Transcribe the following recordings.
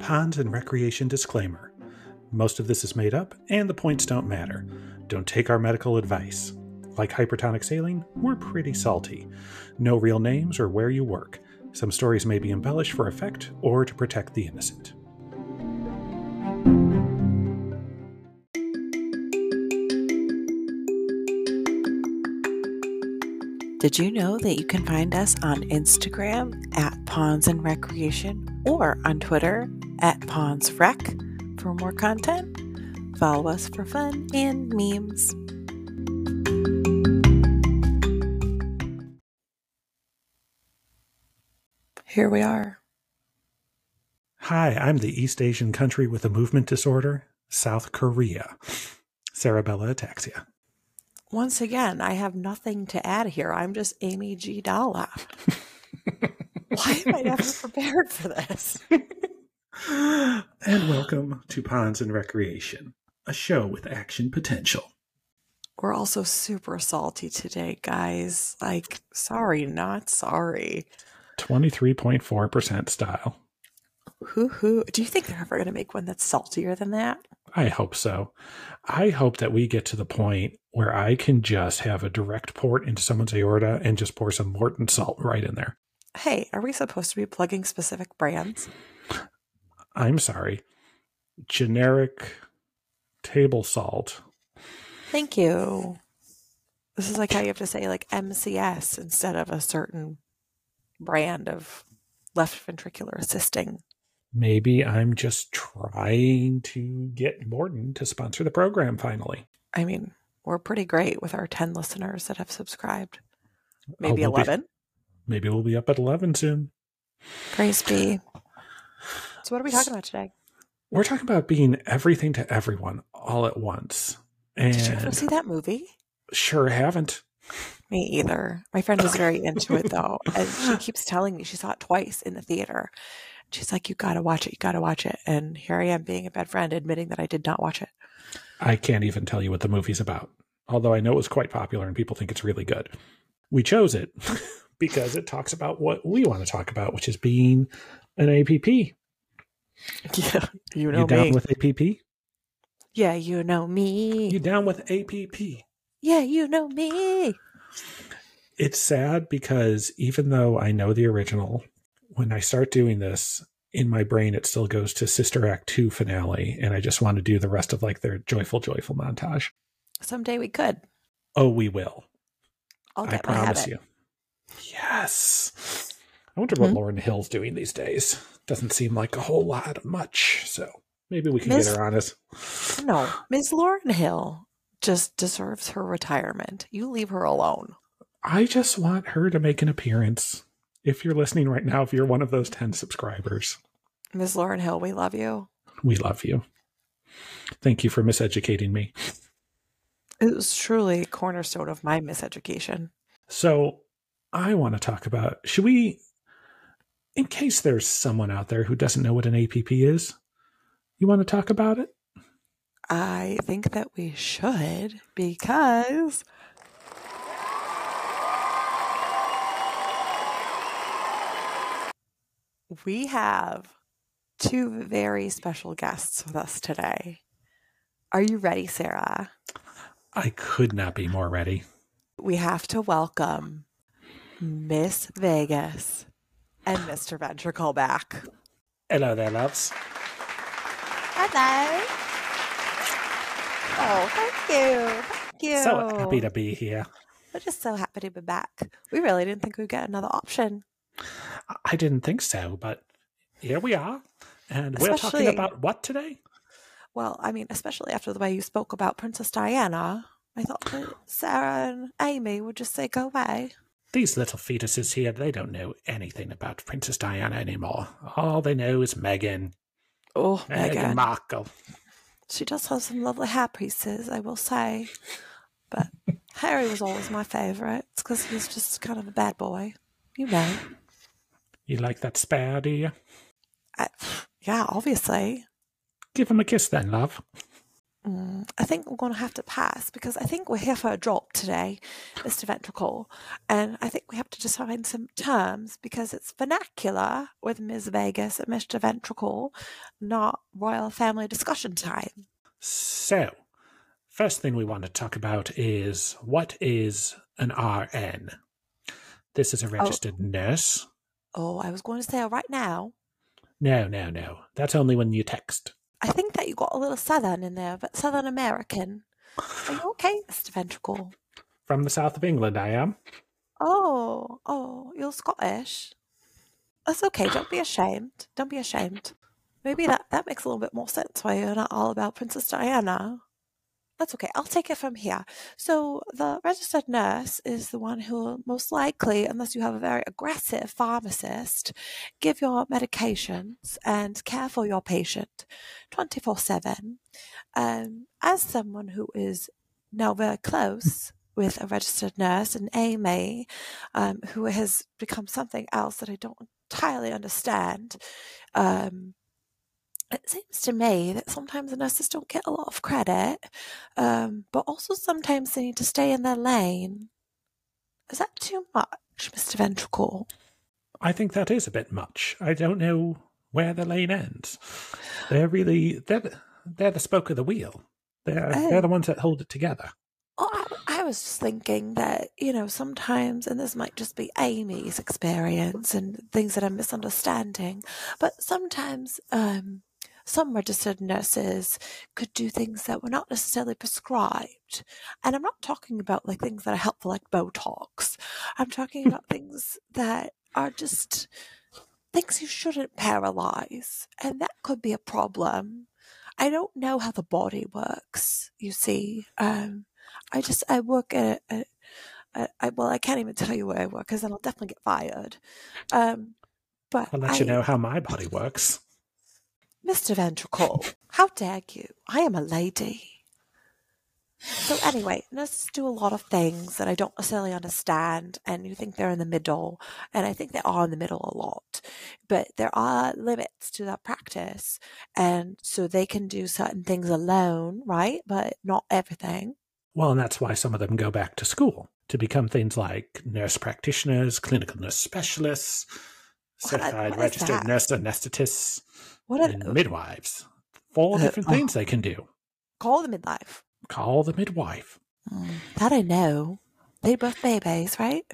Pons and Recreation Disclaimer. Most of this is made up, and the points don't matter. Don't take our medical advice. Like hypertonic saline, we're pretty salty. No real names or where you work. Some stories may be embellished for effect or to protect the innocent. Did you know that you can find us on Instagram at Pons and Recreation or on Twitter at Pons Rec for more content? Follow us for fun and memes. Here we are. Hi, I'm the East Asian country with a movement disorder, South Korea. Cerebellar ataxia. Once again, I have nothing to add here. I'm just Amy G. Dalla. Why am I never prepared for this? and welcome to Pons and Recreation, a show with action potential. We're also super salty today, guys. Like, sorry, not sorry. 23.4% style. Hoo hoo. Do you think they're ever going to make one that's saltier than that? I hope so. I hope that we get to the point where I can just have a direct port into someone's aorta and just pour some Morton salt right in there. Hey, are we supposed to be plugging specific brands? I'm sorry. Generic table salt. Thank you. This is like how you have to say like MCS instead of a certain brand of left ventricular assisting. Maybe I'm just trying to get Morton to sponsor the program finally. I mean, we're pretty great with our 10 listeners that have subscribed. Oh, maybe oh, we'll 11. Be, maybe we'll be up at 11 soon. Praise be. So, what are we talking about today? We're talking about being everything to everyone all at once. And Did you ever see that movie? Sure haven't. Me either. My friend was very into it though. And she keeps telling me she saw it twice in the theater. She's like, You gotta watch it, you gotta watch it. And here I am being a bad friend, admitting that I did not watch it. I can't even tell you what the movie's about, although I know it was quite popular and people think it's really good. We chose it because it talks about what we want to talk about, which is being an APP. Yeah, you know you down me. with APP? Yeah, you know me. You down with APP? Yeah, you know me. It's sad because even though I know the original, when I start doing this, in my brain it still goes to Sister Act 2 finale, and I just want to do the rest of like their joyful, joyful montage. Someday we could. Oh, we will. I'll I promise you. Yes. I wonder what mm-hmm. Lauryn Hill's doing these days. Doesn't seem like a whole lot of much. So maybe we can Ms. get her on us. No, Ms. Lauryn Hill just deserves her retirement. You leave her alone. I just want her to make an appearance. If you're listening right now, if you're one of those 10 subscribers, Ms. Lauryn Hill, we love you. We love you. Thank you for miseducating me. It was truly a cornerstone of my miseducation. So, I want to talk about should we, in case there's someone out there who doesn't know what an APP is, you want to talk about it? I think that we should because we have two very special guests with us today. Are you ready, Sarah? I could not be more ready. We have to welcome Miss Vegas and Mr. Ventricle back. Hello there, loves. Hello. Oh, thank you. Thank you. So happy to be here. We're just so happy to be back. We really didn't think we'd get another option. I didn't think so, but here we are. And especially, we're talking about what today? Well, I mean, especially after the way you spoke about Princess Diana, I thought that Sarah and Amy would just say, go away. These little fetuses here, they don't know anything about Princess Diana anymore. All they know is Meghan. Oh, eh, Meghan. Meghan Markle. She does have some lovely hair pieces, I will say. But Harry was always my favourite. It's because he's just kind of a bad boy. You know. You like that spare, do you? I, yeah, obviously. Give him a kiss then, love. Mm, I think we're going to have to pass because I think we're here for a drop today, Mr. Ventricle. And I think we have to define some terms because it's vernacular with Ms. Vegas and Mr. Ventricle, not royal family discussion time. So, first thing we want to talk about is what is an RN? This is a registered oh. nurse. Oh, I was going to say right now. No, no, no. That's only when you text. I think that you got a little Southern in there, but Southern American. Are you okay, Mr. Ventricle? From the south of England, I am. Oh, oh, you're Scottish. That's okay. Don't be ashamed. Don't be ashamed. Maybe that, that makes a little bit more sense why you're not all about Princess Diana. That's okay. I'll take it from here. So the registered nurse is the one who will most likely, unless you have a very aggressive pharmacist, give your medications and care for your patient 24 7. Um, as someone who is now very close with a registered nurse, and Amy, um, who has become something else that I don't entirely understand, um, it seems to me that sometimes the nurses don't get a lot of credit, um, but also sometimes they need to stay in their lane. Is that too much, Mr. Ventricle? I think that is a bit much. I don't know where the lane ends. They're really they're they're the spoke of the wheel. They're oh. they're the ones that hold it together. Oh, I, I was just thinking that you know sometimes, and this might just be Amy's experience and things that I'm misunderstanding, but sometimes um, some registered nurses could do things that were not necessarily prescribed. And I'm not talking about like things that are helpful like Botox. I'm talking about things that are just things you shouldn't paralyze. And that could be a problem. I don't know how the body works, you see. Um, I just, I work at, a, a, a, well, I can't even tell you where I work because then I'll definitely get fired. Um, but I'll let I, you know how my body works. Mr. Ventricle, how dare you? I am a lady. So anyway, nurses do a lot of things that I don't necessarily understand, and you think they're in the middle, and I think they are in the middle a lot. But there are limits to that practice, and so they can do certain things alone, right? But not everything. Well, and that's why some of them go back to school to become things like nurse practitioners, clinical nurse specialists, certified registered nurse anesthetists. What and midwives. Four uh, different oh. things they can do. Call the midwife. Call the midwife. Mm, that I know. They birth babies, right?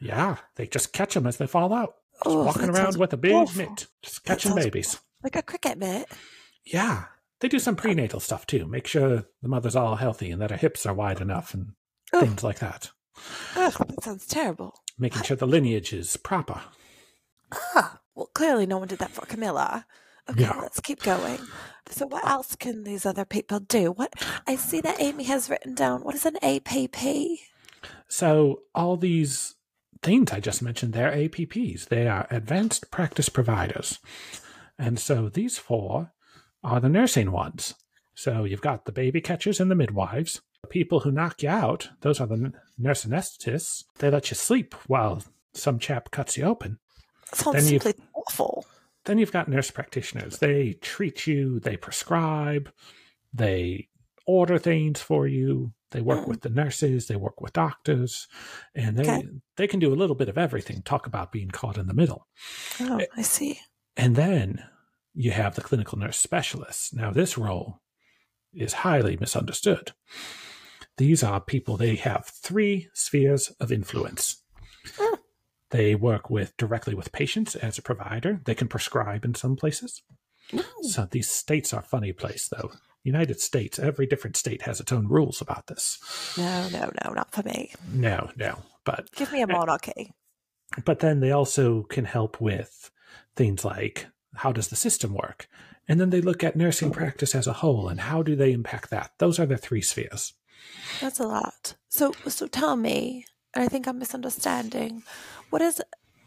Yeah, they just catch them as they fall out. Just oh, walking around with a big awful. mitt, just catching babies. Like a cricket mitt. Yeah, they do some prenatal stuff too. Make sure the mother's all healthy and that her hips are wide enough and oh. things like that. Oh, that sounds terrible. Making sure the lineage is proper. Ah, well, clearly no one did that for Camilla. Okay, yeah. let's keep going. So, what else can these other people do? What I see that Amy has written down. What is an APP? So, all these things I just mentioned, they're APPs. They are advanced practice providers, and so these four are the nursing ones. So you've got the baby catchers and the midwives. The people who knock you out, those are the nurse anesthetists. They let you sleep while some chap cuts you open. Sounds simply awful. Then you've got nurse practitioners. They treat you, they prescribe, they order things for you. They work mm. with the nurses, they work with doctors, and they okay. they can do a little bit of everything. Talk about being caught in the middle. Oh, I see. And then you have the clinical nurse specialists. Now, this role is highly misunderstood. These are people, they have three spheres of influence. They work with directly with patients as a provider. They can prescribe in some places. Ooh. So these states are funny place though. United States, every different state has its own rules about this. No, no, no, not for me. No, no. But give me a eh, monarchy. But then they also can help with things like how does the system work? And then they look at nursing practice as a whole and how do they impact that? Those are the three spheres. That's a lot. So so tell me, and I think I'm misunderstanding. What is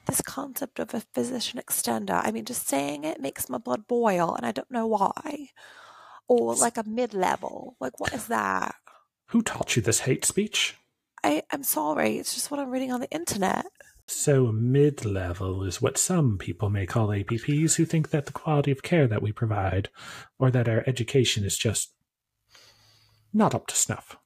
this concept of a physician extender? I mean, just saying it makes my blood boil, and I don't know why. Or like a mid level. Like, what is that? Who taught you this hate speech? I, I'm sorry. It's just what I'm reading on the internet. So, mid level is what some people may call APPs who think that the quality of care that we provide or that our education is just not up to snuff.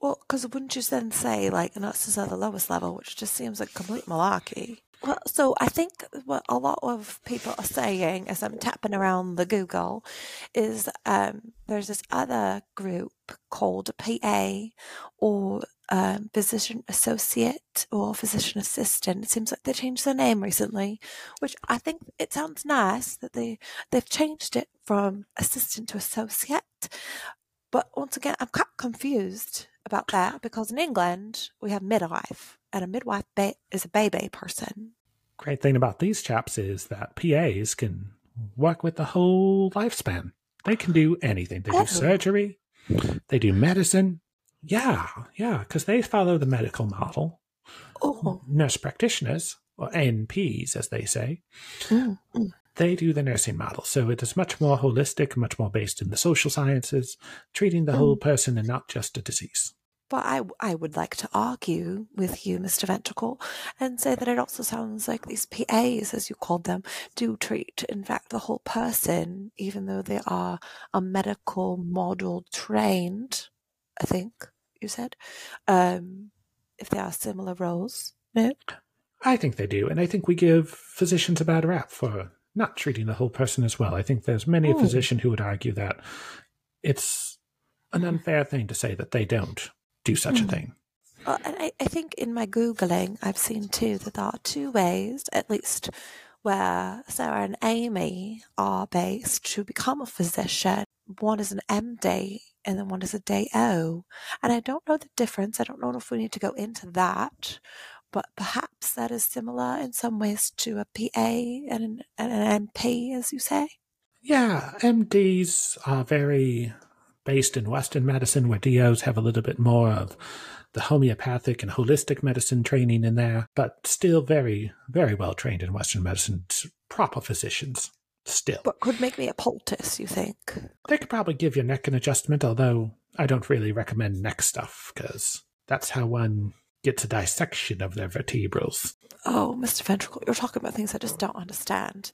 Well, because wouldn't you then say like nurses are the lowest level, which just seems like complete malarkey? Well, so I think what a lot of people are saying as I'm tapping around the Google is um, there's this other group called PA or um, physician associate or physician assistant. It seems like they changed their name recently, which I think it sounds nice that they they've changed it from assistant to associate. But once again, I'm quite confused about that because in England we have midwife, and a midwife ba- is a baby person. Great thing about these chaps is that PAs can work with the whole lifespan. They can do anything. They do Oh. surgery, they do medicine. Yeah, yeah, because they follow the medical model. Oh, Nurse practitioners, or NPs as they say, mm, mm. they do the nursing model. So it is much more holistic, much more based in the social sciences, treating the whole person and not just a disease. But I, I would like to argue with you, Mr. Ventricle, and say that it also sounds like these PAs, as you called them, do treat, in fact, the whole person, even though they are a medical model trained, I think you said, um, if they are similar roles. No? I think they do, and I think we give physicians a bad rap for not treating the whole person as well. I think there's many a Hmm. physician who would argue that it's an unfair thing to say that they don't do such a Hmm. thing. Well, and I, I think in my Googling, I've seen too that there are two ways, at least, where Sarah and Amy are based to become a physician. One is an MD and then one is a DO. And I don't know the difference. I don't know if we need to go into that, but perhaps that is similar in some ways to a PA and an, and an NP, as you say. Yeah, MDs are very based in Western medicine, where DOs have a little bit more of the homeopathic and holistic medicine training in there, but still very, very well trained in Western medicine. Proper physicians, still. But could make me a poultice, you think? They could probably give you neck an adjustment, although I don't really recommend neck stuff because that's how one gets a dissection of their vertebrals. Oh, Mr. Ventricle, you're talking about things I just don't understand.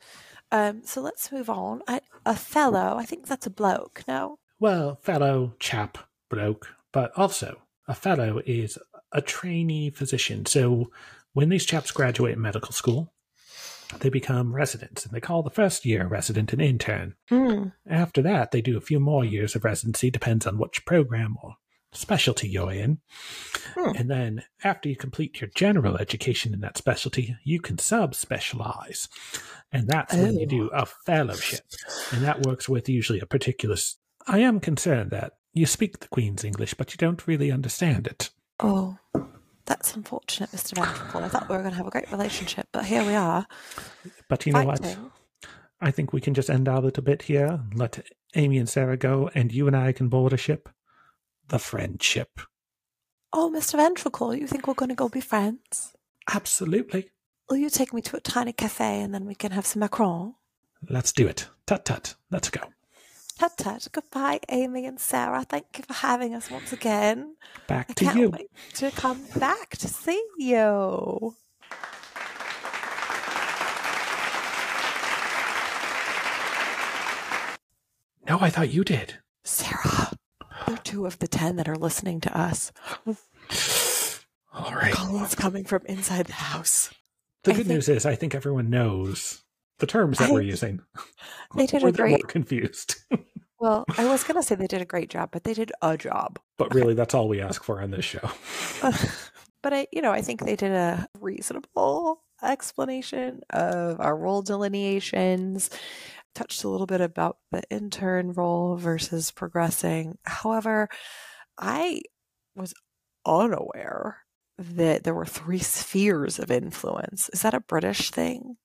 Um, so let's move on. I, a fellow, I think that's a bloke, no? Well, fellow, chap, bloke, but also a fellow is a trainee physician. So when these chaps graduate medical school, they become residents, and they call the first year resident an intern. Mm. After that, they do a few more years of residency, depends on which program or specialty you're in. Hmm. And then after you complete your general education in that specialty, you can subspecialize. And that's when you Oh. do a fellowship. And that works with usually a particular. I am concerned that you speak the Queen's English, but you don't really understand it. Oh, that's unfortunate, Mr. Ventricle. I thought we were going to have a great relationship, but here we are. But you know what? I think we can just end our little bit here, let Amy and Sarah go, and you and I can board a ship. The friendship. Oh, Mr. Ventricle, you think we're going to go be friends? Absolutely. Will you take me to a tiny cafe and then we can have some macaron? Let's do it. Tut tut. Let's go. Tut tut. Goodbye, Amy and Sarah. Thank you for having us once again. Back I to can't you. wait to come back to see you. No, I thought you did. Sarah, you're two of the ten that are listening to us. All right. Colin's coming from inside the house. The I good think- news is, I think everyone knows the terms that I- we're using. They did Or a they're more great. confused. Well, I was gonna say they did a great job, but they did a job. but really, that's all we ask for on this show. Uh, but I, you know, I think they did a reasonable explanation of our role delineations. Touched a little bit about the intern role versus progressing. However, I was unaware that there were three spheres of influence. Is that a British thing?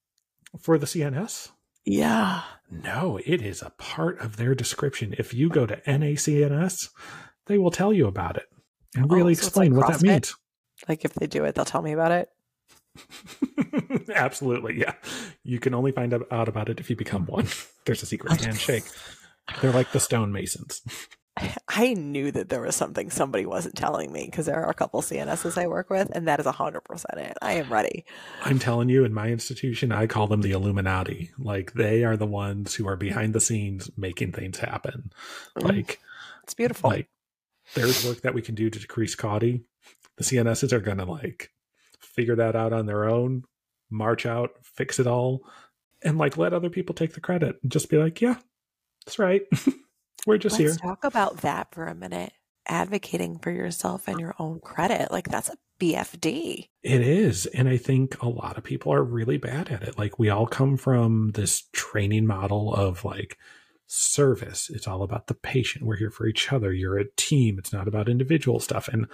For the CNS? Yeah. No, it is a part of their description. If you go to NACNS, they will tell you about it and Oh, really so explain like what that means. Like if they do it, they'll tell me about it. Absolutely, yeah. You can only find out about it if you become one. There's a secret handshake. They're like the stonemasons. I knew that there was something somebody wasn't telling me because there are a couple CNSs I work with, and that is 100% it. I am ready. I'm telling you, in my institution, I call them the Illuminati. Like they are the ones who are behind the scenes making things happen. Mm. Like, It's beautiful. like there's work that we can do to decrease CAUTI, the CNSs are going to like figure that out on their own, march out, fix it all, and like let other people take the credit and just be like, yeah, that's right. We're just Let's here. talk about that for a minute. Advocating for yourself and your own credit. Like that's a BFD. It is. And I think a lot of people are really bad at it. Like we all come from this training model of like service. It's all about the patient. We're here for each other. You're a team. It's not about individual stuff. And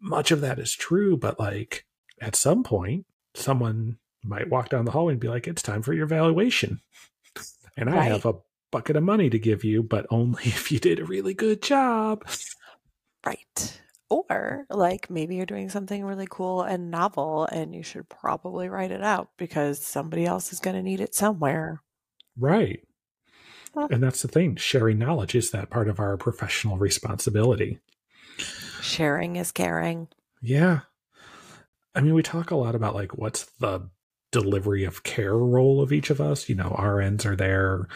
much of that is true, but like at some point, someone might walk down the hallway and be like, it's time for your evaluation. And I Right. have a bucket of money to give you, but only if you did a really good job. Right. Or like maybe you're doing something really cool and novel and you should probably write it out because somebody else is going to need it somewhere. Right. Huh. And that's the thing. Sharing knowledge is that part of our professional responsibility. Sharing is caring. Yeah. I mean, we talk a lot about like what's the delivery of care role of each of us. You know, RNs are there,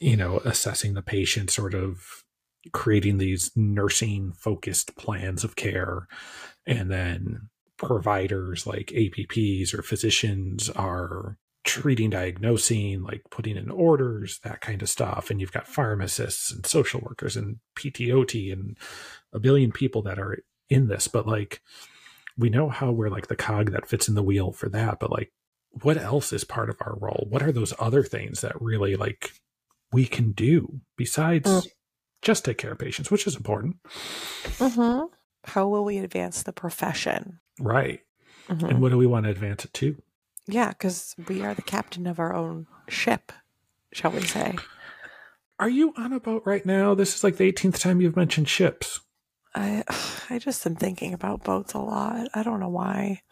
you know, assessing the patient, sort of creating these nursing focused plans of care. And then providers like APPs or physicians are treating, diagnosing, like putting in orders, that kind of stuff. And you've got pharmacists and social workers and PTOT and a billion people that are in this. But like, we know how we're like the cog that fits in the wheel for that. But like, what else is part of our role? What are those other things that really like we can do besides Mm. just take care of patients, which is important? Mm-hmm. How will we advance the profession? Right. Mhm. And what do we want to advance it to? Yeah, because we are the captain of our own ship, shall we say. Are you on a boat right now? This is like the 18th time you've mentioned ships. I I just am thinking about boats a lot. I don't know why.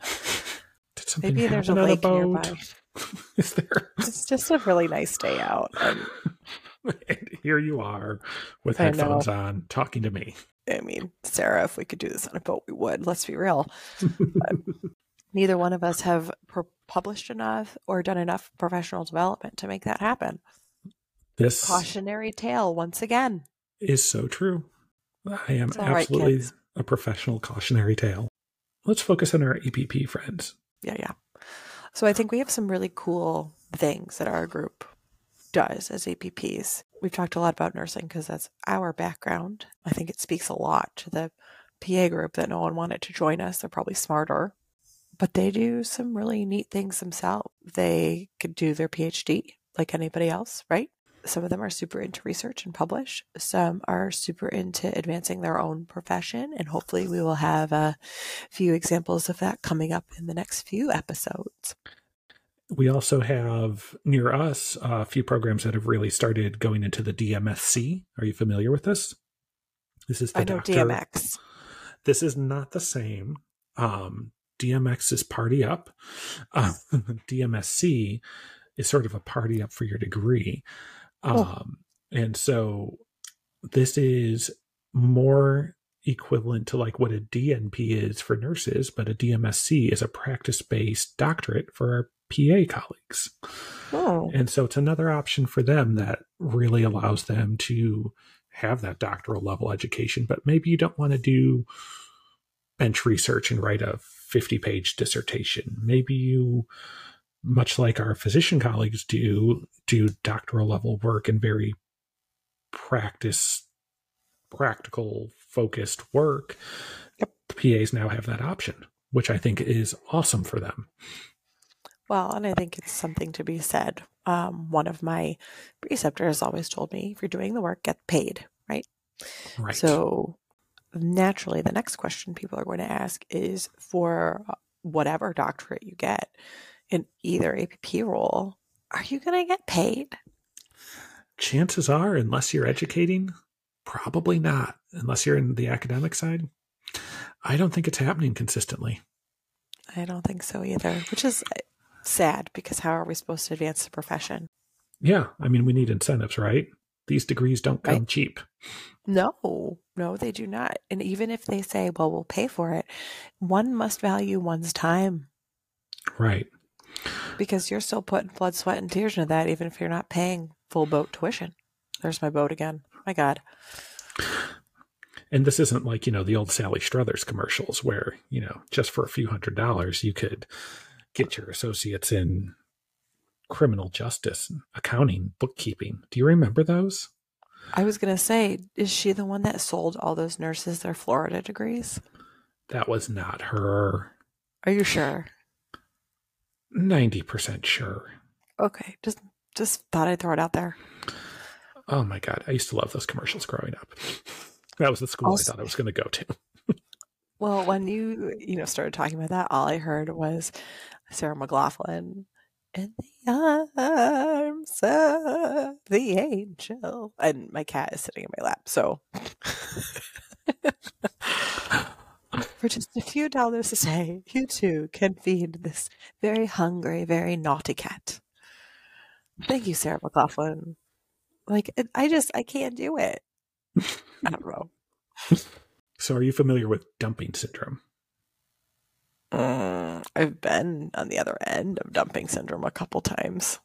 Maybe there's a lake boat? nearby. Is there? It's just a really nice day out. And, and here you are with I headphones on talking to me. I mean, Sarah, if we could do this on a boat, we would. Let's be real. Neither one of us have pu- published enough or done enough professional development to make that happen. This Cautionary tale once again. is so true. I am right, absolutely kids. a professional cautionary tale. Let's focus on our APP friends. Yeah, yeah. So I think we have some really cool things that our group does as APPs. We've talked a lot about nursing because that's our background. I think it speaks a lot to the PA group that no one wanted to join us. They're probably smarter, but they do some really neat things themselves. They could do their PhD like anybody else, right? Some of them are super into research and publish. Some are super into advancing their own profession. And hopefully, we will have a few examples of that coming up in the next few episodes. We also have near us a few programs that have really started going into the DMSC. Are you familiar with this? This is the I know doctor. DMX. This is not the same. Um, DMX is party up. Uh, DMSC is sort of a party up for your degree. Oh. Um, and so this is more equivalent to like what a DNP is for nurses, but a DMSC is a practice based doctorate for our PA colleagues. Oh, And so it's another option for them that really allows them to have that doctoral level education. But maybe you don't want to do bench research and write a 50 page dissertation. Maybe you, much like our physician colleagues do, do doctoral level work and very practice, practical focused work. Yep. PAs now have that option, which I think is awesome for them. well, and I think it's something to be said. Um, one of my preceptors always told me if you're doing the work, get paid, right? Right. So naturally, the next question people are going to ask is for uh, whatever doctorate you get in either APP role, are you going to get paid? chances are, unless you're educating, probably not. Unless you're in the academic side, I don't think it's happening consistently. I don't think so either, which is uh, sad because how are we supposed to advance the profession? Yeah, I mean, we need incentives, right? These degrees don't come Right. cheap. No, no, they do not. And even if they say, well, we'll pay for it, one must value one's time Right. Because you're still putting blood, sweat, and tears into that, even if you're not paying full boat tuition. There's my boat again. My God. And this isn't like, you know, the old Sally Struthers commercials where, you know, just for a few hundred dollars, you could get your associates in criminal justice, accounting, bookkeeping. Do you remember those? I was going to say, is she the one that sold all those nurses their Florida degrees? That was not her. Are you sure? 90% sure. Okay, just just thought I'd throw it out there. Oh my god, I used to love those commercials growing up. That was the school also, I thought I was going to go to. well, when you you know started talking about that, all I heard was Sarah McLachlan in the arms of the angel, and my cat is sitting in my lap. So, for just a few dollars a day, you too can feed this very hungry, very naughty cat. Thank you, Sarah McLachlan. Like, I just, I can't do it. I don't know. So, are you familiar with dumping syndrome? Mm, I've been on the other end of dumping syndrome a couple times.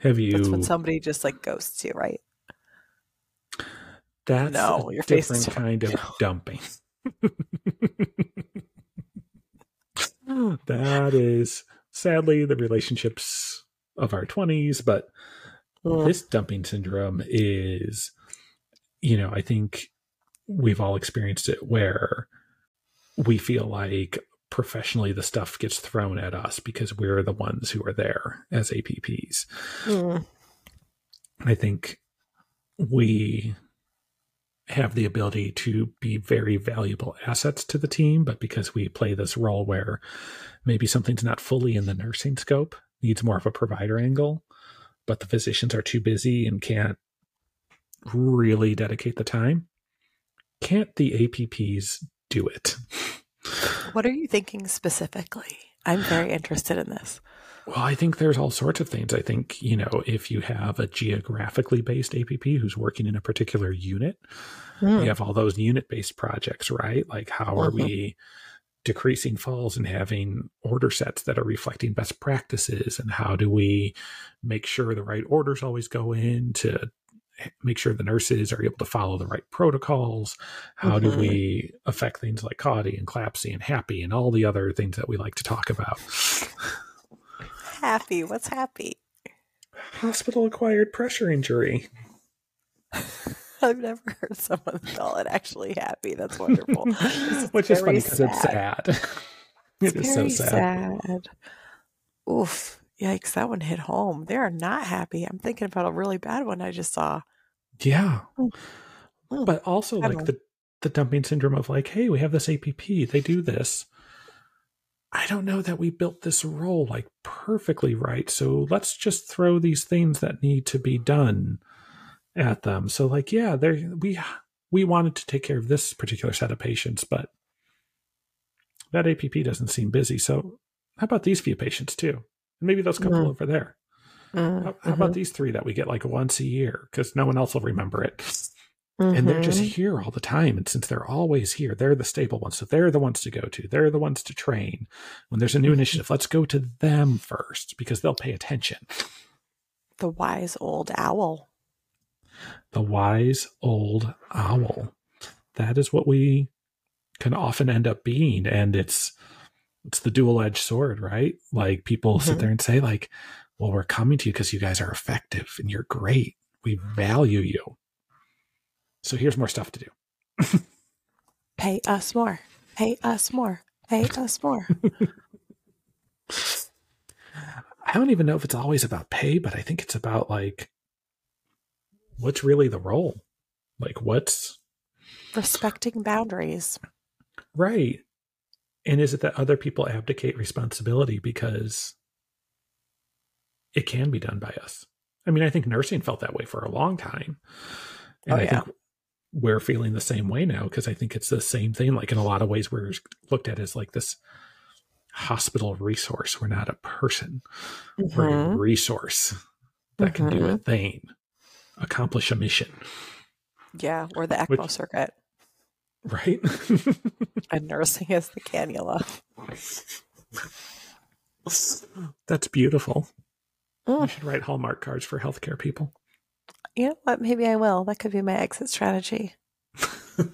Have you? That's when somebody just like ghosts you, right? That's no, a your different face kind of dumping. that is sadly the relationships of our 20s, but this dumping syndrome is, you know, I think we've all experienced it where we feel like professionally the stuff gets thrown at us because we're the ones who are there as APPs. Mm. I think we have the ability to be very valuable assets to the team, but because we play this role where maybe something's not fully in the nursing scope, needs more of a provider angle, but the physicians are too busy and can't really dedicate the time, can't the APPs do it? What are you thinking specifically? I'm very interested in this. Well, I think there's all sorts of things. I think, you know, if you have a geographically based APP who's working in a particular unit, mm. you have all those unit based projects, right? Like, how are mm-hmm. we decreasing falls and having order sets that are reflecting best practices? And how do we make sure the right orders always go in to make sure the nurses are able to follow the right protocols? How mm-hmm. do we affect things like CAUTI and CLABSI and Happy and all the other things that we like to talk about? Happy? What's happy? Hospital acquired pressure injury. I've never heard someone call it actually happy. That's wonderful. Which is funny because it's sad. it it's is so sad. sad. Oof. Yikes, that one hit home. They are not happy. I'm thinking about a really bad one I just saw. Yeah. Mm. But also like the the dumping syndrome of like, hey, we have this APP, they do this. I don't know that we built this role like perfectly right. So let's just throw these things that need to be done at them. So like, yeah, there we we wanted to take care of this particular set of patients, but that APP doesn't seem busy. So how about these few patients too? And maybe those couple over there. Mm-hmm. How, how, about mm-hmm. these three that we get like once a year? Because no one else will remember it. Mm-hmm. And they're just mm-hmm. here all the time. And since they're always here, they're the stable ones. So they're the ones to go to. They're the ones to train. When there's a new mm-hmm. initiative, let's go to them first because they'll pay attention. The wise old owl. The wise old owl. That is what we can often end up being. And it's it's the dual edged sword, right? Like people mm-hmm. sit there and say, like, well, we're coming to you because you guys are effective and you're great. We value you so here's more stuff to do. Pay us more. Pay us more. Pay us more. I don't even know if it's always about pay, but I think it's about like what's really the role? Like what's respecting boundaries. Right. And is it that other people abdicate responsibility because it can be done by us? I mean, I think nursing felt that way for a long time. And oh, I think we're feeling the same way now because I think it's the same thing. Like in a lot of ways, we're looked at as like this hospital resource. We're not a person. Mm-hmm. We're a mm-hmm. resource that mm-hmm. can do a mm-hmm. thing, accomplish a mission. Yeah, or the ECMO Which, circuit. Right. and nursing is the cannula. That's beautiful. Mm. I should write Hallmark cards for healthcare people you know what? Maybe I will. That could be my exit strategy.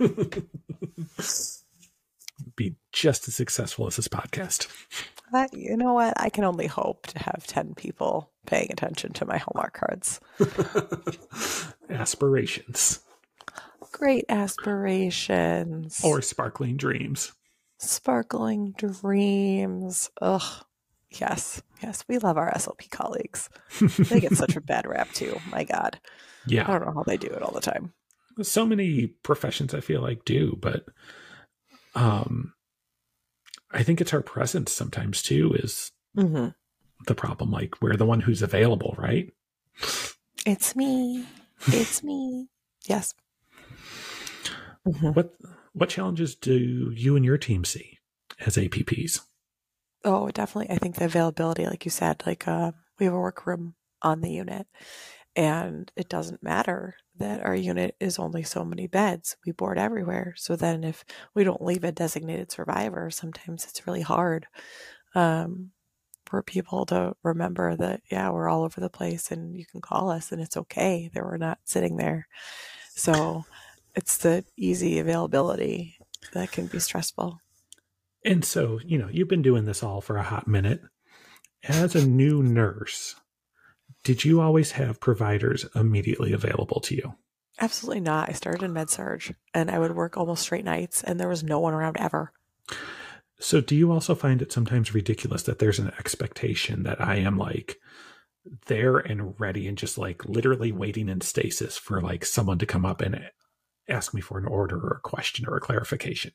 Be just as successful as this podcast. You know what? I can only hope to have 10 people paying attention to my Hallmark cards. Aspirations. Great aspirations. Or sparkling dreams. Sparkling dreams. Ugh. Yes. Yes. We love our SLP colleagues. they get such a bad rap, too. My God. Yeah. I don't know how they do it all the time. So many professions I feel like do, but um I think it's our presence sometimes too is Mm-hmm. the problem. Like we're the one who's available, right? It's me. It's me. Yes. Mhm. What what challenges do you and your team see as APPs? Oh, definitely. I think the availability, like you said, like uh, we have a workroom on the unit, and it doesn't matter that our unit is only so many beds. We board everywhere. So then, if we don't leave a designated survivor, sometimes it's really hard um, for people to remember that, yeah, we're all over the place and you can call us and it's okay that we're not sitting there. So it's the easy availability that can be stressful. And so, you know, you've been doing this all for a hot minute. As a new nurse, did you always have providers immediately available to you? Absolutely not. I started in med surg and I would work almost straight nights and there was no one around ever. So, do you also find it sometimes ridiculous that there's an expectation that I am like there and ready and just like literally waiting in stasis for like someone to come up and ask me for an order or a question or a clarification?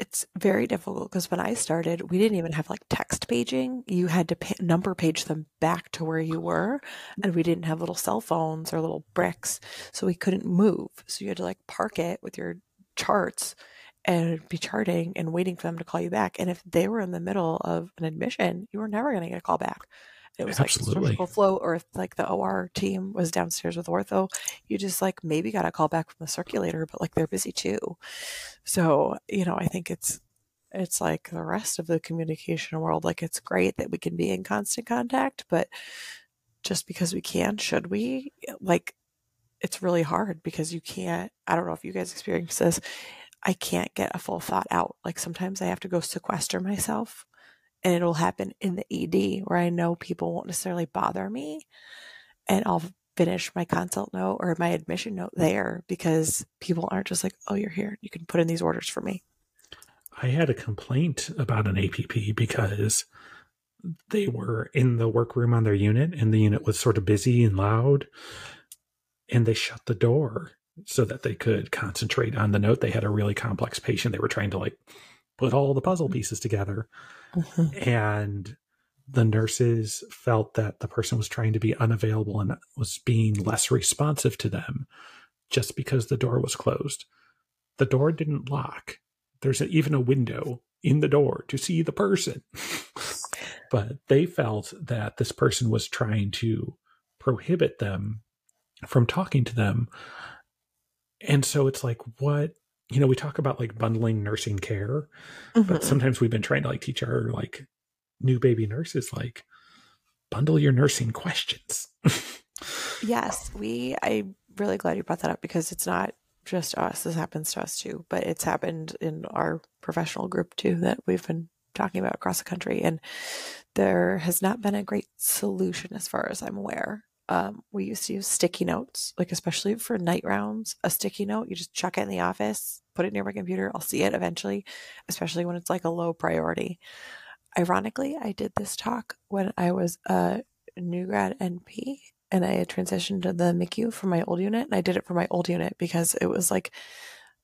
It's very difficult because when I started, we didn't even have like text paging. You had to pa number page them back to where you were, and we didn't have little cell phones or little bricks, so we couldn't move. So you had to like park it with your charts and be charting and waiting for them to call you back. And if they were in the middle of an admission, you were never going to get a call back. It was Absolutely. like surgical flow, or if like the OR team was downstairs with ortho, you just like maybe got a call back from the circulator, but like they're busy too. So, you know, I think it's it's like the rest of the communication world. Like it's great that we can be in constant contact, but just because we can, should we? Like it's really hard because you can't I don't know if you guys experience this. I can't get a full thought out. Like sometimes I have to go sequester myself and it'll happen in the ED where I know people won't necessarily bother me and I'll finish my consult note or my admission note there because people aren't just like, oh, you're here. You can put in these orders for me. I had a complaint about an APP because they were in the workroom on their unit and the unit was sort of busy and loud and they shut the door so that they could concentrate on the note. They had a really complex patient. They were trying to like put all the puzzle mm-hmm. pieces together mm-hmm. and the nurses felt that the person was trying to be unavailable and was being less responsive to them just because the door was closed. The door didn't lock. There's a, even a window in the door to see the person. but they felt that this person was trying to prohibit them from talking to them. And so it's like, what? You know, we talk about like bundling nursing care, but Mhm. sometimes we've been trying to like teach our like new baby nurses like bundle your nursing questions. Yes, we. I'm really glad you brought that up because it's not just us. This happens to us too, but it's happened in our professional group too that we've been talking about across the country, and there has not been a great solution as far as I'm aware. Um, we used to use sticky notes, like especially for night rounds. A sticky note, you just chuck it in the office, put it near my computer. I'll see it eventually, especially when it's like a low priority. Ironically, I did this talk when I was a new grad NP and I had transitioned to the MICU for my old unit. And I did it for my old unit because it was like,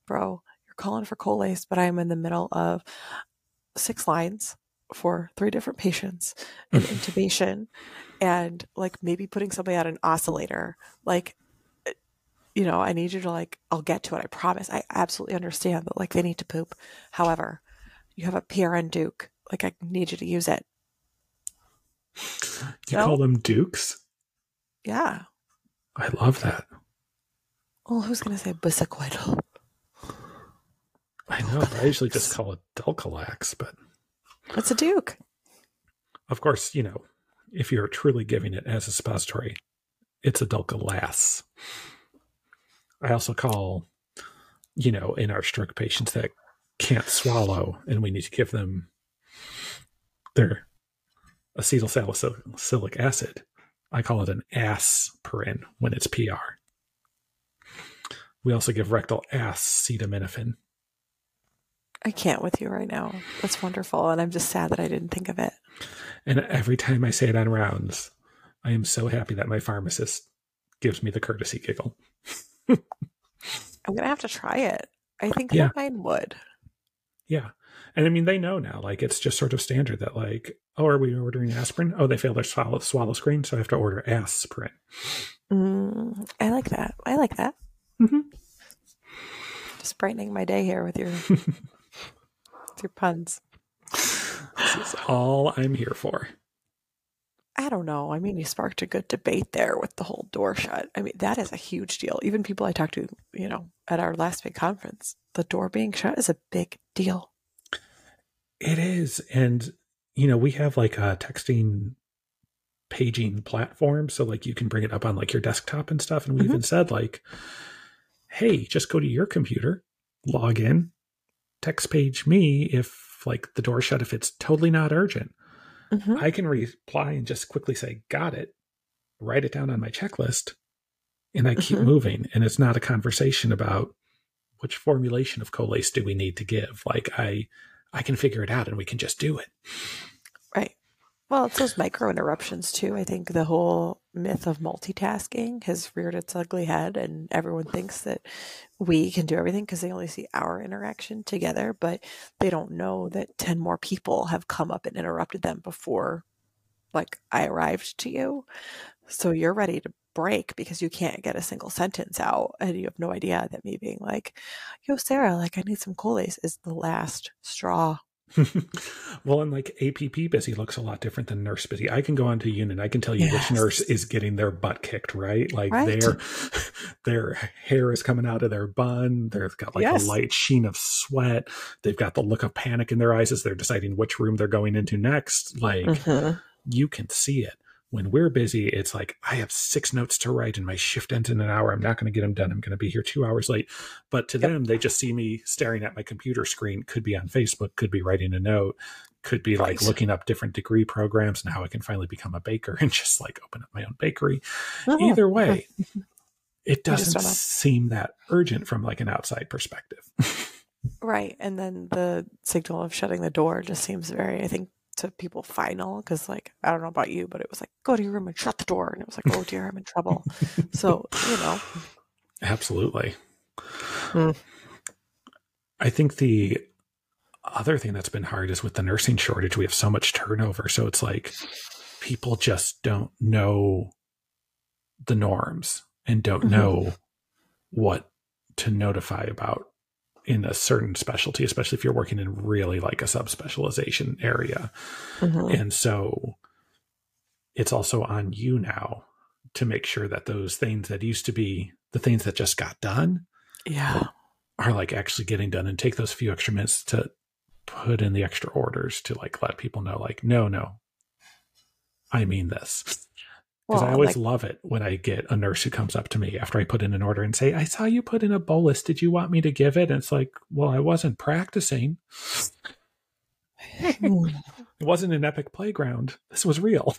bro, you're calling for colace, but I'm in the middle of six lines for three different patients and intubation and like maybe putting somebody on an oscillator. Like, eh, you know, I need you to like, I'll get to it. I promise. I absolutely understand that like they need to poop. However, you have a PRN Duke. Like, I need you to use it. You No. call them dukes? Yeah. I love that. Well, who's going to say bisacodyl? I know. I usually just call it Dulcolax, but It's a Duke. of course, you know, if you're truly giving it as a suppository, it's a Dulcolass. I also call you know, in our stroke patients that can't swallow and we need to give them their acetyl salicylic acid. I call it an aspirin when it's PR. We also give rectal acetaminophen. I can't with you right now. That's wonderful. And I'm just sad that I didn't think of it. And every time I say it on rounds, I am so happy that my pharmacist gives me the courtesy giggle. I'm going to have to try it. I think Yeah. mine would. Yeah. And I mean, they know now, like, it's just sort of standard that, like, oh, are we ordering aspirin? Oh, they failed their swallow, swallow screen, so I have to order aspirin. Mm, I like that. I like that. Mhm. Just brightening my day here with your your puns. This is all I'm here for. I don't know. I mean, you sparked a good debate there with the whole door shut. I mean, that is a huge deal. Even people I talked to, you know, at our last big conference, the door being shut is a big deal. It is. And, you know, we have like a texting paging platform. So, like, you can bring it up on like your desktop and stuff. And we Mhm. even said, like, hey, just go to your computer, log in, text page me if like the door shut, if it's totally not urgent. Mhm. I can reply and just quickly say, got it, write it down on my checklist, and I keep Mhm. moving. And it's not a conversation about which formulation of Colace do we need to give. Like I I can figure it out and we can just do it. Well, it's those micro interruptions too. I think the whole myth of multitasking has reared its ugly head, and everyone thinks that we can do everything because they only see our interaction together, but they don't know that 10 more people have come up and interrupted them before, like, I arrived to you. So you're ready to break because you can't get a single sentence out, and you have no idea that me being like, yo, Sarah, like, I need some Colace is the last straw. Well, and like APP busy looks a lot different than nurse busy. I can go onto Unit. I can tell you which nurse is getting their butt kicked, right? Like Right. their their hair is coming out of their bun. They've got like Yes. a light sheen of sweat. They've got the look of panic in their eyes as they're deciding which room they're going into next. Like Mhm. you can see it. When we're busy, it's like I have six notes to write and my shift ends in an hour. I'm not going to get them done. I'm going to be here two hours late. But to Yep. them, they just see me staring at my computer screen. Could be on Facebook, could be writing a note, could be like looking up different degree programs and how I can finally become a baker and just like open up my own bakery. Mhm. Either way, it doesn't seem that urgent from like an outside perspective. Right. And then the signal of shutting the door just seems very, I think, to people final because, like, I don't know about you, but it was like, go to your room and shut the door. And it was like, oh dear, I'm in trouble. so, you know, Absolutely. Hmm. I think the other thing that's been hard is with the nursing shortage, we have so much turnover. So it's like people just don't know the norms and don't Mhm. know what to notify about in a certain specialty, especially if you're working in really like a subspecialization area. mhm. And so it's also on you now to make sure that those things that used to be the things that just got done yeah. are like actually getting done and take those few extra minutes to put in the extra orders to like let people know like no no i mean this because i always like- love it when i get a nurse who comes up to me after i put in an order and say i saw you put in a bolus did you want me to give it and it's like well i wasn't practicing it wasn't an epic playground this was real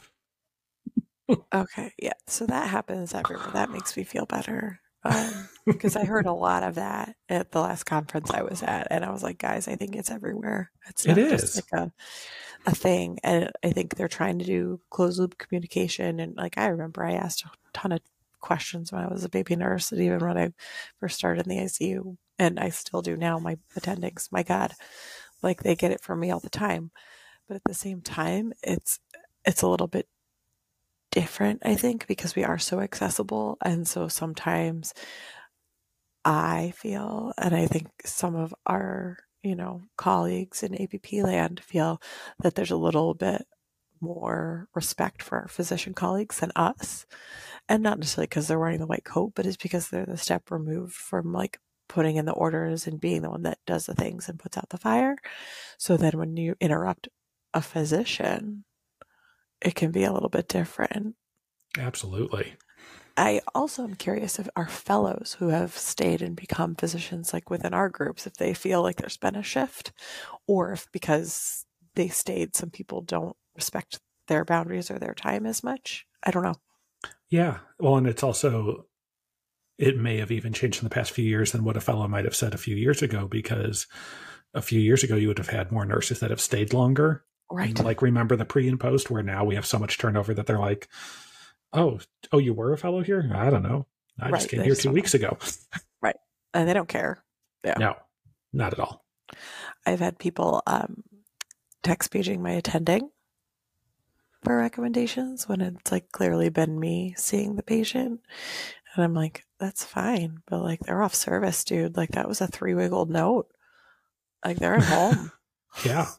Okay, yeah. So that happens everywhere. That makes me feel better. Um, because I heard a lot of that at the last conference I was at, and I was like, guys, I think it's everywhere. It's not is. just like a a thing, and I think they're trying to do closed loop communication. And like I remember, I asked a ton of questions when I was a baby nurse, and even when I first started in the ICU, and I still do now. My attendings, my God, like they get it from me all the time. But at the same time, it's it's a little bit different, I think, because we are so accessible. And so sometimes I feel, and I think some of our, you know, colleagues in APP land feel that there's a little bit more respect for our physician colleagues than us. And not necessarily because they're wearing the white coat, but it's because they're the step removed from like putting in the orders and being the one that does the things and puts out the fire. So then when you interrupt a physician, it can be a little bit different. absolutely I also am curious if our fellows who have stayed and become physicians, like within our groups, if they feel like there's been a shift, or if because they stayed, some people don't respect their boundaries or their time as much. I don't know. Yeah. Well, and it's also, it may have even changed in the past few years than what a fellow might have said a few years ago, because a few years ago, you would have had more nurses that have stayed longer. Right. And like, remember the pre and post, where now we have so much turnover that they're like, oh, oh, you were a fellow here? I don't know. I Right, just came here just two weeks ago. Right. And they don't care. Yeah. No, not at all. I've had people um, text paging my attending for recommendations when it's like clearly been me seeing the patient. And I'm like, that's fine. But like, they're off service, dude. Like, that was a three week old note. Like, they're at home. Yeah.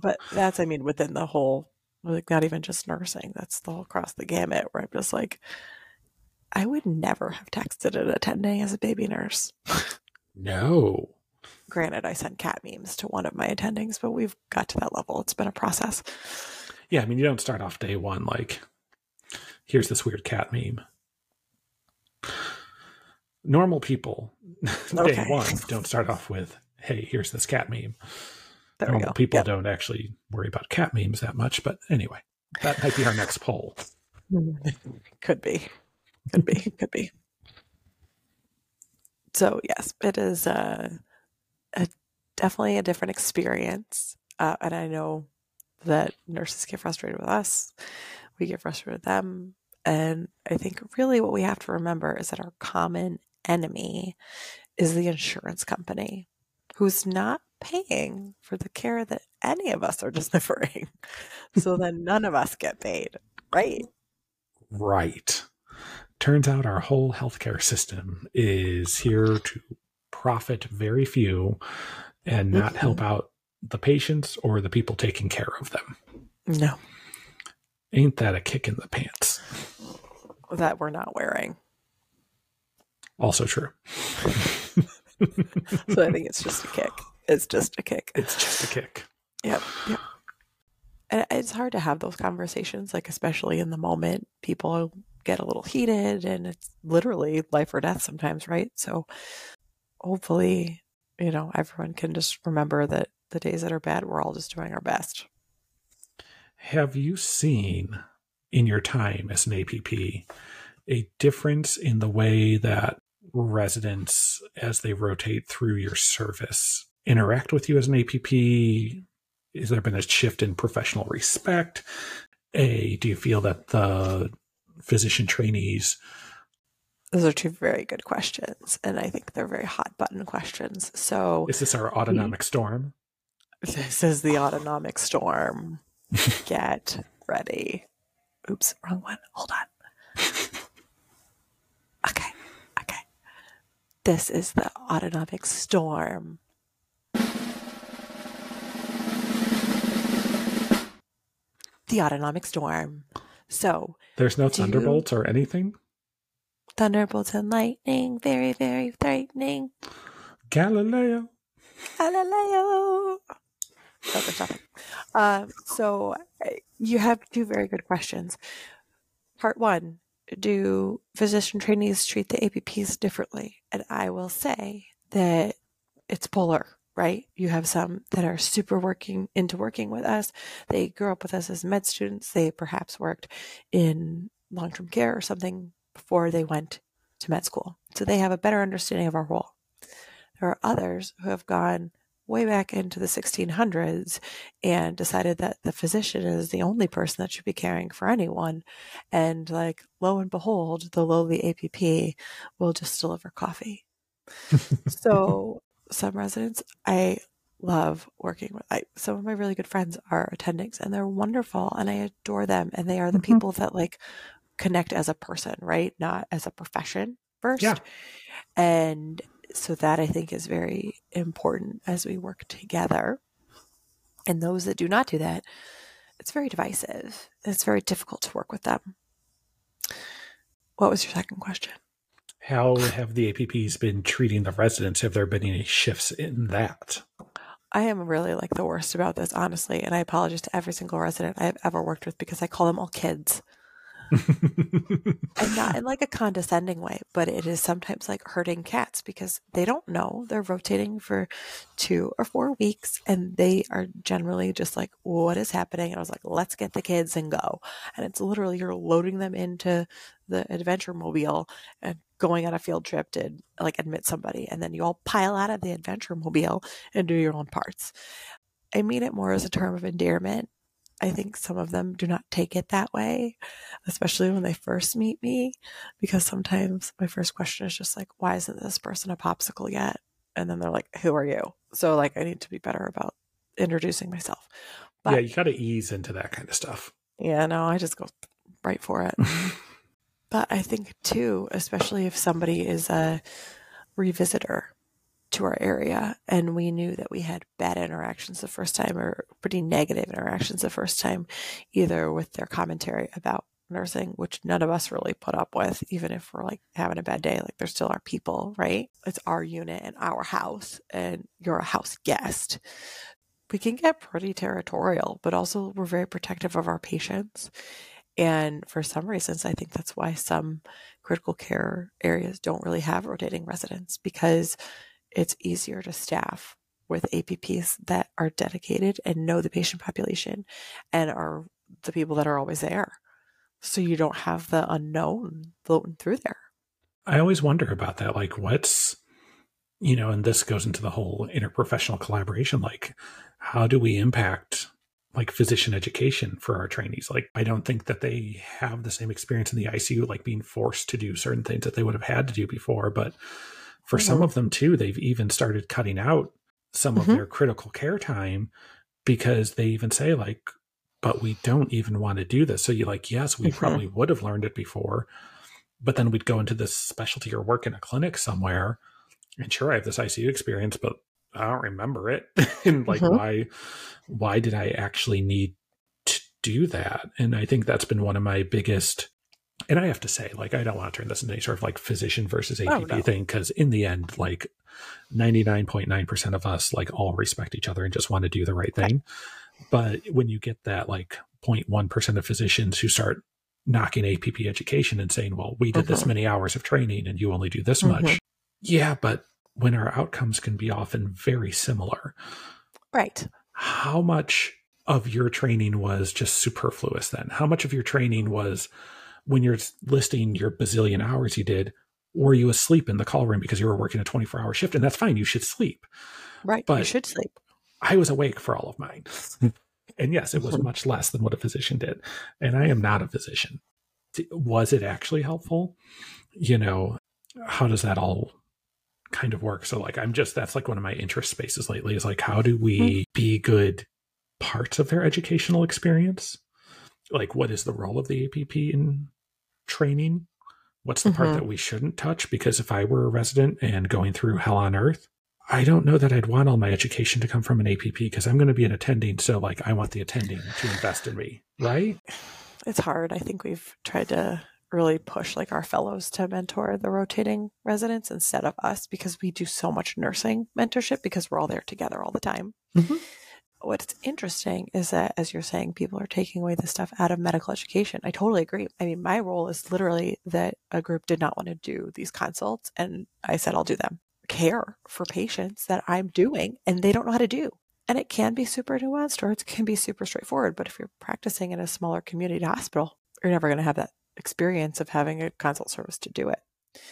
But that's, I mean, within the whole, like, not even just nursing, that's the whole across the gamut where I'm just like, I would never have texted an attending as a baby nurse. No. Granted, I sent cat memes to one of my attendings, but we've got to that level. It's been a process. Yeah, I mean, you don't start off day one like, here's this weird cat meme. Normal people, day Okay. one, don't start off with, hey, here's this cat meme. There we go. people Yep. don't actually worry about cat memes that much. But anyway, that might be our next poll. Could be. Could be. Could be. So yes, it is uh, a definitely a different experience, uh, and I know that nurses get frustrated with us. We get frustrated with them, and I think really what we have to remember is that our common enemy is the insurance company, who's not paying for the care that any of us are delivering. so then none of us get paid, right? Right. Turns out our whole healthcare system is here to profit very few and not help mm-hmm. out the patients or the people taking care of them. No, Ain't that a kick in the pants? that we're not wearing. Also true. So I think it's just a kick. It's just a kick. It's just a kick. Yep. Yep. And it's hard to have those conversations, like especially in the moment. People get a little heated, and it's literally life or death sometimes, right? So hopefully, you know, everyone can just remember that the days that are bad, we're all just doing our best. Have you seen in your time as an APP a difference in the way that residents, as they rotate through your service, interact with you as an APP? Has there been a shift in professional respect? A, do you feel that the physician trainees Those are two very good questions, and I think they're very hot button questions. So is this our autonomic storm? This is the autonomic storm. Get ready. Oops, wrong one. Hold on. Okay, okay. This is the autonomic storm. The autonomic storm. So, There's no thunderbolts or anything? thunderbolts and lightning, very, very frightening. Galileo. Galileo. Oh, there's nothing. Um, so uh, you have two very good questions. Part one: Do physician trainees treat the APPs differently? And I will say that it's polar. Right? You have some that are super working into working with us. They grew up with us as med students. They perhaps worked in long term care or something before they went to med school. So they have a better understanding of our role. There are others who have gone way back into the 1600s and decided that the physician is the only person that should be caring for anyone. And, like, lo and behold, the lowly APP will just deliver coffee. so, some residents, I love working with. I, some of my really good friends are attendings and they're wonderful and I adore them. And they are the Mhm. people that, like, connect as a person, right? Not as a profession first. Yeah. And so that I think is very important as we work together. And those that do not do that, it's very divisive. It's very difficult to work with them. What was your second question? How have the APPs been treating the residents? Have there been any shifts in that? I am really like the worst about this, honestly. And I apologize to every single resident I have ever worked with because I call them all kids. and not in like a condescending way, but it is sometimes like hurting cats because they don't know they're rotating for two or four weeks and they are generally just like, what is happening? And I was like, let's get the kids and go. And it's literally you're loading them into the adventure mobile and going on a field trip to like admit somebody. And then you all pile out of the adventure mobile and do your own parts. I mean it more as a term of endearment I think some of them do not take it that way, especially when they first meet me, because sometimes my first question is just like, why isn't this person a popsicle yet? And then they're like, who are you? So, like, I need to be better about introducing myself. But, yeah, you got to ease into that kind of stuff. Yeah, no, I just go right for it. but I think, too, especially if somebody is a revisitor, to our area and we knew that we had bad interactions the first time or pretty negative interactions the first time either with their commentary about nursing which none of us really put up with even if we're like having a bad day like they're still our people right? It's our unit and our house and you're a house guest. We can get pretty territorial but also we're very protective of our patients and for some reasons i think that's why some critical care areas don't really have rotating residents because it's easier to staff with APPs that are dedicated and know the patient population and are the people that are always there. So you don't have the unknown floating through there. I always wonder about that. Like, what's, you know, and this goes into the whole interprofessional collaboration. Like, how do we impact like physician education for our trainees? Like, I don't think that they have the same experience in the ICU, like being forced to do certain things that they would have had to do before. But for mm-hmm. some of them too, they've even started cutting out some mm-hmm. of their critical care time because they even say like, but we don't even want to do this. So you're like, yes, we mm-hmm. probably would have learned it before, but then we'd go into this specialty or work in a clinic somewhere. And sure, I have this ICU experience, but I don't remember it. and like, mm-hmm. why, why did I actually need to do that? And I think that's been one of my biggest and I have to say, like, I don't want to turn this into any sort of like physician versus APP oh, no. thing because in the end, like, ninety nine point nine percent of us like all respect each other and just want to do the right thing. But when you get that like 0.1 percent of physicians who start knocking APP education and saying, "Well, we did mm-hmm. this many hours of training and you only do this mm-hmm. much," yeah, but when our outcomes can be often very similar, right? How much of your training was just superfluous then? How much of your training was when you're listing your bazillion hours you did, were you asleep in the call room because you were working a 24 hour shift? And that's fine. You should sleep. Right. But you should sleep. I was awake for all of mine. and yes, it was much less than what a physician did. And I am not a physician. Was it actually helpful? You know, how does that all kind of work? So, like, I'm just, that's like one of my interest spaces lately is like, how do we mm-hmm. be good parts of their educational experience? Like, what is the role of the APP in training? What's the mm-hmm. part that we shouldn't touch? Because if I were a resident and going through hell on earth, I don't know that I'd want all my education to come from an APP because I'm going to be an attending. So, like, I want the attending to invest in me, right? It's hard. I think we've tried to really push like our fellows to mentor the rotating residents instead of us because we do so much nursing mentorship because we're all there together all the time. Mm-hmm what's interesting is that as you're saying people are taking away the stuff out of medical education. I totally agree. I mean my role is literally that a group did not want to do these consults and i said i'll do them. Care for patients that i'm doing and they don't know how to do. And it can be super nuanced or it can be super straightforward but if you're practicing in a smaller community hospital you're never going to have that experience of having a consult service to do it.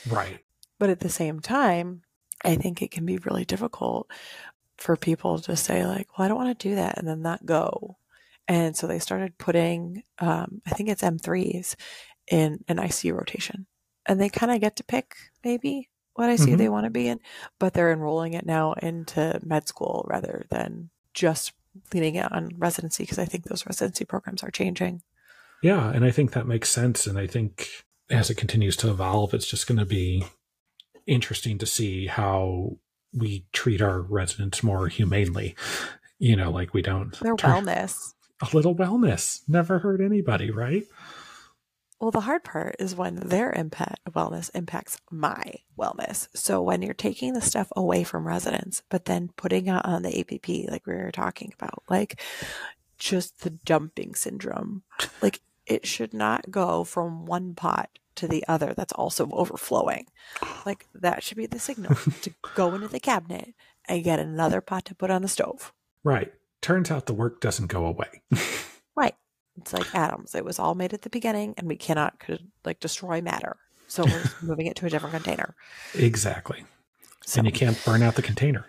Right. But at the same time I think it can be really difficult for people to say like, well, I don't want to do that and then not go. And so they started putting, um, I think it's M3s in an ICU rotation. And they kind of get to pick maybe what ICU mm-hmm. they want to be in, but they're enrolling it now into med school rather than just leaning it on residency because I think those residency programs are changing. Yeah. And I think that makes sense. And I think as it continues to evolve, it's just going to be interesting to see how we treat our residents more humanely. You know, like we don't. Their wellness. A little wellness. Never hurt anybody, right? Well, the hard part is when their impact wellness impacts my wellness. So when you're taking the stuff away from residents, but then putting it on the APP, like we were talking about, like just the dumping syndrome, like it should not go from one pot to the other that's also overflowing. Like that should be the signal to go into the cabinet and get another pot to put on the stove. Right. Turns out the work doesn't go away. right. It's like atoms. It was all made at the beginning and we cannot could, like destroy matter. So we're moving it to a different container. Exactly. So, and you can't burn out the container.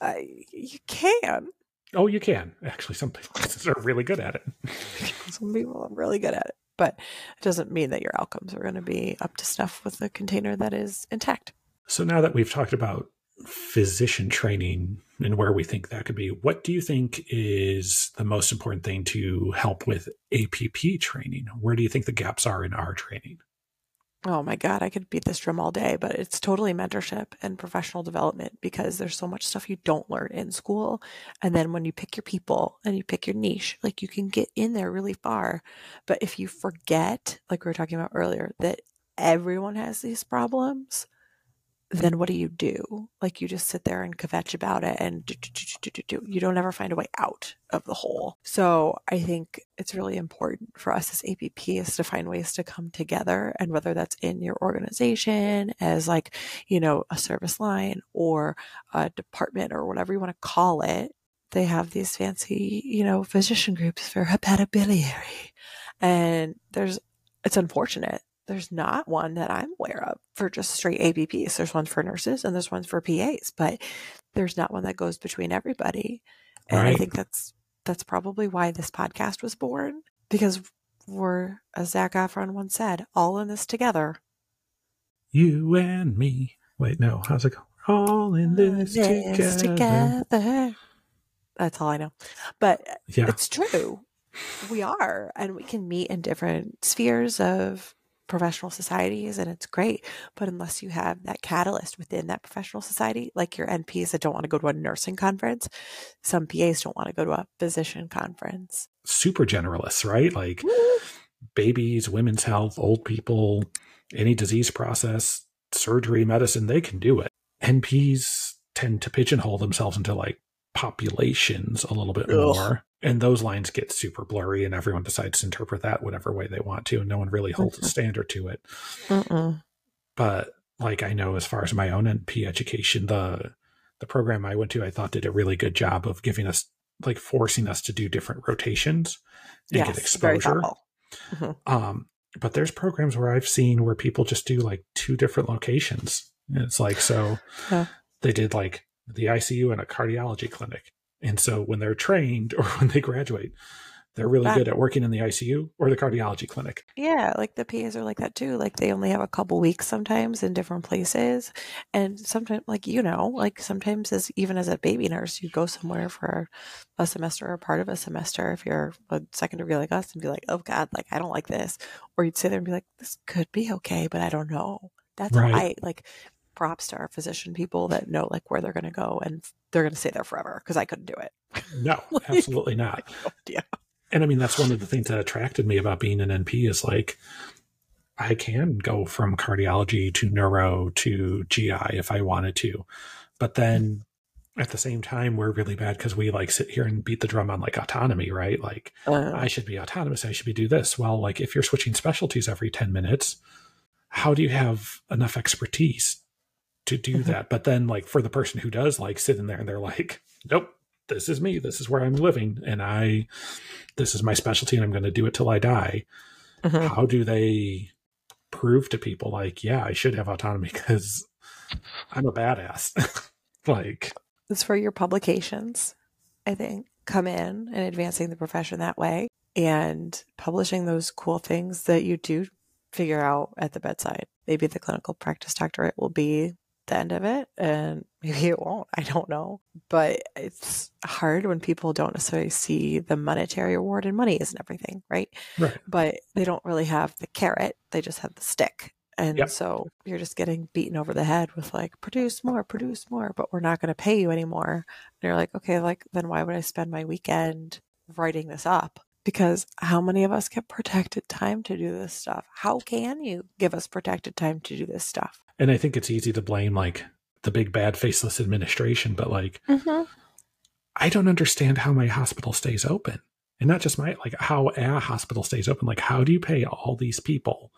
Uh, you can. Oh, you can. Actually, some people are really good at it. some people are really good at it. But it doesn't mean that your outcomes are going to be up to snuff with a container that is intact. So now that we've talked about physician training and where we think that could be, what do you think is the most important thing to help with APP training? Where do you think the gaps are in our training? Oh my God, I could beat this drum all day, but it's totally mentorship and professional development because there's so much stuff you don't learn in school. And then when you pick your people and you pick your niche, like you can get in there really far. But if you forget, like we were talking about earlier, that everyone has these problems, then what do you do? Like you just sit there and kvetch about it and do, do, do, you don't ever find a way out of the hole. So I think it's really important for us as APPs to find ways to come together and whether that's in your organization as like, you know, a service line or a department or whatever you want to call it. They have these fancy, you know, physician groups for hepatobiliary. And there's, it's unfortunate there's not one that I'm aware of for just straight APPs. There's one for nurses and there's one for PAs, but there's not one that goes between everybody. And right. I think that's that's probably why this podcast was born because we're, as Zac Efron once said, all in this together. You and me. Wait, no, how's it go? All in this, this together. together. That's all I know. But yeah. it's true. We are, and we can meet in different spheres of professional societies and it's great. But unless you have that catalyst within that professional society, like your NPs that don't want to go to a nursing conference, some PAs don't want to go to a physician conference. Super generalists, right? Like babies, women's health, old people, any disease process, surgery, medicine, they can do it. NPs tend to pigeonhole themselves into like populations a little bit Ugh. more and those lines get super blurry and everyone decides to interpret that whatever way they want to and no one really holds mm-hmm. a standard to it Mm-mm. but like i know as far as my own np education the the program i went to i thought did a really good job of giving us like forcing us to do different rotations and yes, get exposure mm-hmm. um but there's programs where i've seen where people just do like two different locations and it's like so yeah. they did like the icu and a cardiology clinic and so when they're trained or when they graduate, they're really that, good at working in the ICU or the cardiology clinic. Yeah, like the PAs are like that too. Like they only have a couple weeks sometimes in different places. And sometimes like you know, like sometimes as even as a baby nurse, you go somewhere for a semester or part of a semester if you're a second degree like us and be like, Oh God, like I don't like this. Or you'd sit there and be like, This could be okay, but I don't know. That's right. I like props to our physician people that know like where they're going to go and they're going to stay there forever because I couldn't do it. No, like, absolutely not. Yeah. And I mean, that's one of the things that attracted me about being an NP is like, I can go from cardiology to neuro to GI if I wanted to. But then at the same time, we're really bad because we like sit here and beat the drum on like autonomy, right? Like, uh, I should be autonomous. I should be do this. Well, like if you're switching specialties every 10 minutes, how do you have enough expertise to do mm-hmm. that. But then, like, for the person who does like sit in there and they're like, nope, this is me. This is where I'm living. And I, this is my specialty and I'm going to do it till I die. Mm-hmm. How do they prove to people, like, yeah, I should have autonomy because I'm a badass? like, it's for your publications, I think, come in and advancing the profession that way and publishing those cool things that you do figure out at the bedside. Maybe the clinical practice doctorate will be the end of it and maybe it won't i don't know but it's hard when people don't necessarily see the monetary reward and money isn't everything right right but they don't really have the carrot they just have the stick and yep. so you're just getting beaten over the head with like produce more produce more but we're not going to pay you anymore and you're like okay like then why would i spend my weekend writing this up because how many of us get protected time to do this stuff? How can you give us protected time to do this stuff? And I think it's easy to blame like the big bad faceless administration, but like, mm-hmm. I don't understand how my hospital stays open. and not just my like how a hospital stays open. Like, how do you pay all these people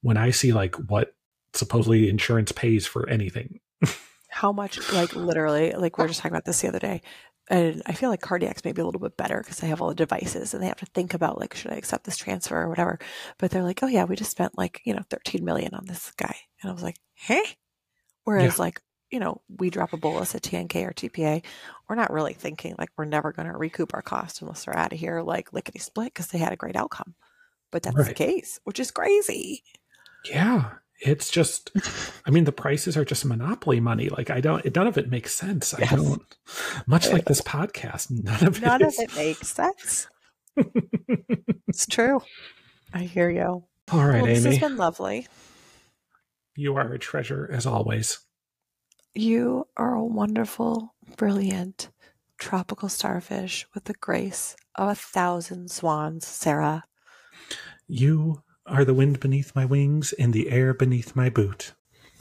when I see like what supposedly insurance pays for anything? How much, like literally, like we were just talking about this the other day, and I feel like cardiacs may be a little bit better because they have all the devices and they have to think about like, should I accept this transfer or whatever? But they're like, oh yeah, we just spent like you know 13 million on this guy, and I was like, hey. Whereas Yeah. like you know we drop a bolus at TNK or TPA, we're not really thinking like we're never going to recoup our cost unless they're out of here like lickety split because they had a great outcome. But that's the case, which is crazy. Yeah, it's just. I mean, the prices are just monopoly money. Like, I don't. None of it makes sense. Yes. I don't. Much like this podcast, none of None it of it makes sense. It's true. I hear you. All right, well, this Amy, has been lovely. you are a treasure as always. You are a wonderful, brilliant tropical starfish with the grace of a thousand swans, Sarah. You are the wind beneath my wings and the air beneath my boot.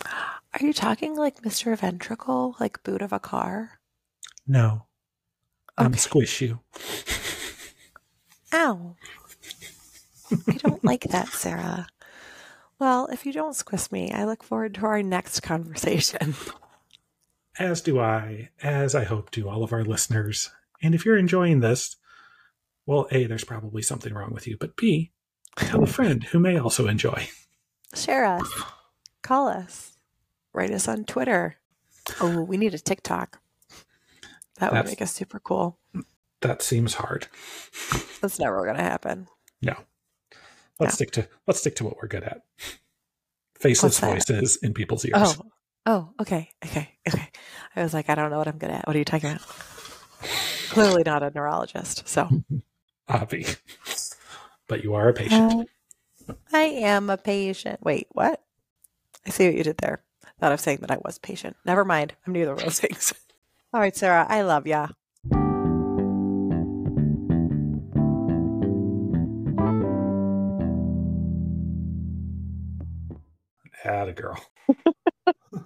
Are you talking like Mr. Ventricle, like boot of a car? No, I'm Okay. squish you. Ow. I don't like that, Sarah. Well, if you don't squish me, I look forward to our next conversation. As do I, as I hope do all of our listeners. And if you're enjoying this, well, A, there's probably something wrong with you, but B, tell a friend who may also enjoy. Share us, call us, write us on Twitter. Oh, we need a TikTok. That would That's- make us super cool. That seems hard. That's never going to happen. No. Let's stick to let's stick to what we're good at. Faceless voices in people's ears. Oh, oh, okay, okay, okay. I was like, I don't know what I'm good at. What are you talking about? Clearly not a neurologist. So Avi. But you are a patient. Uh, I am a patient. Wait, what? I see what you did there. Thought of saying that I was patient. Never mind. I'm neither of those things. All right, Sarah. I love ya. Atta girl.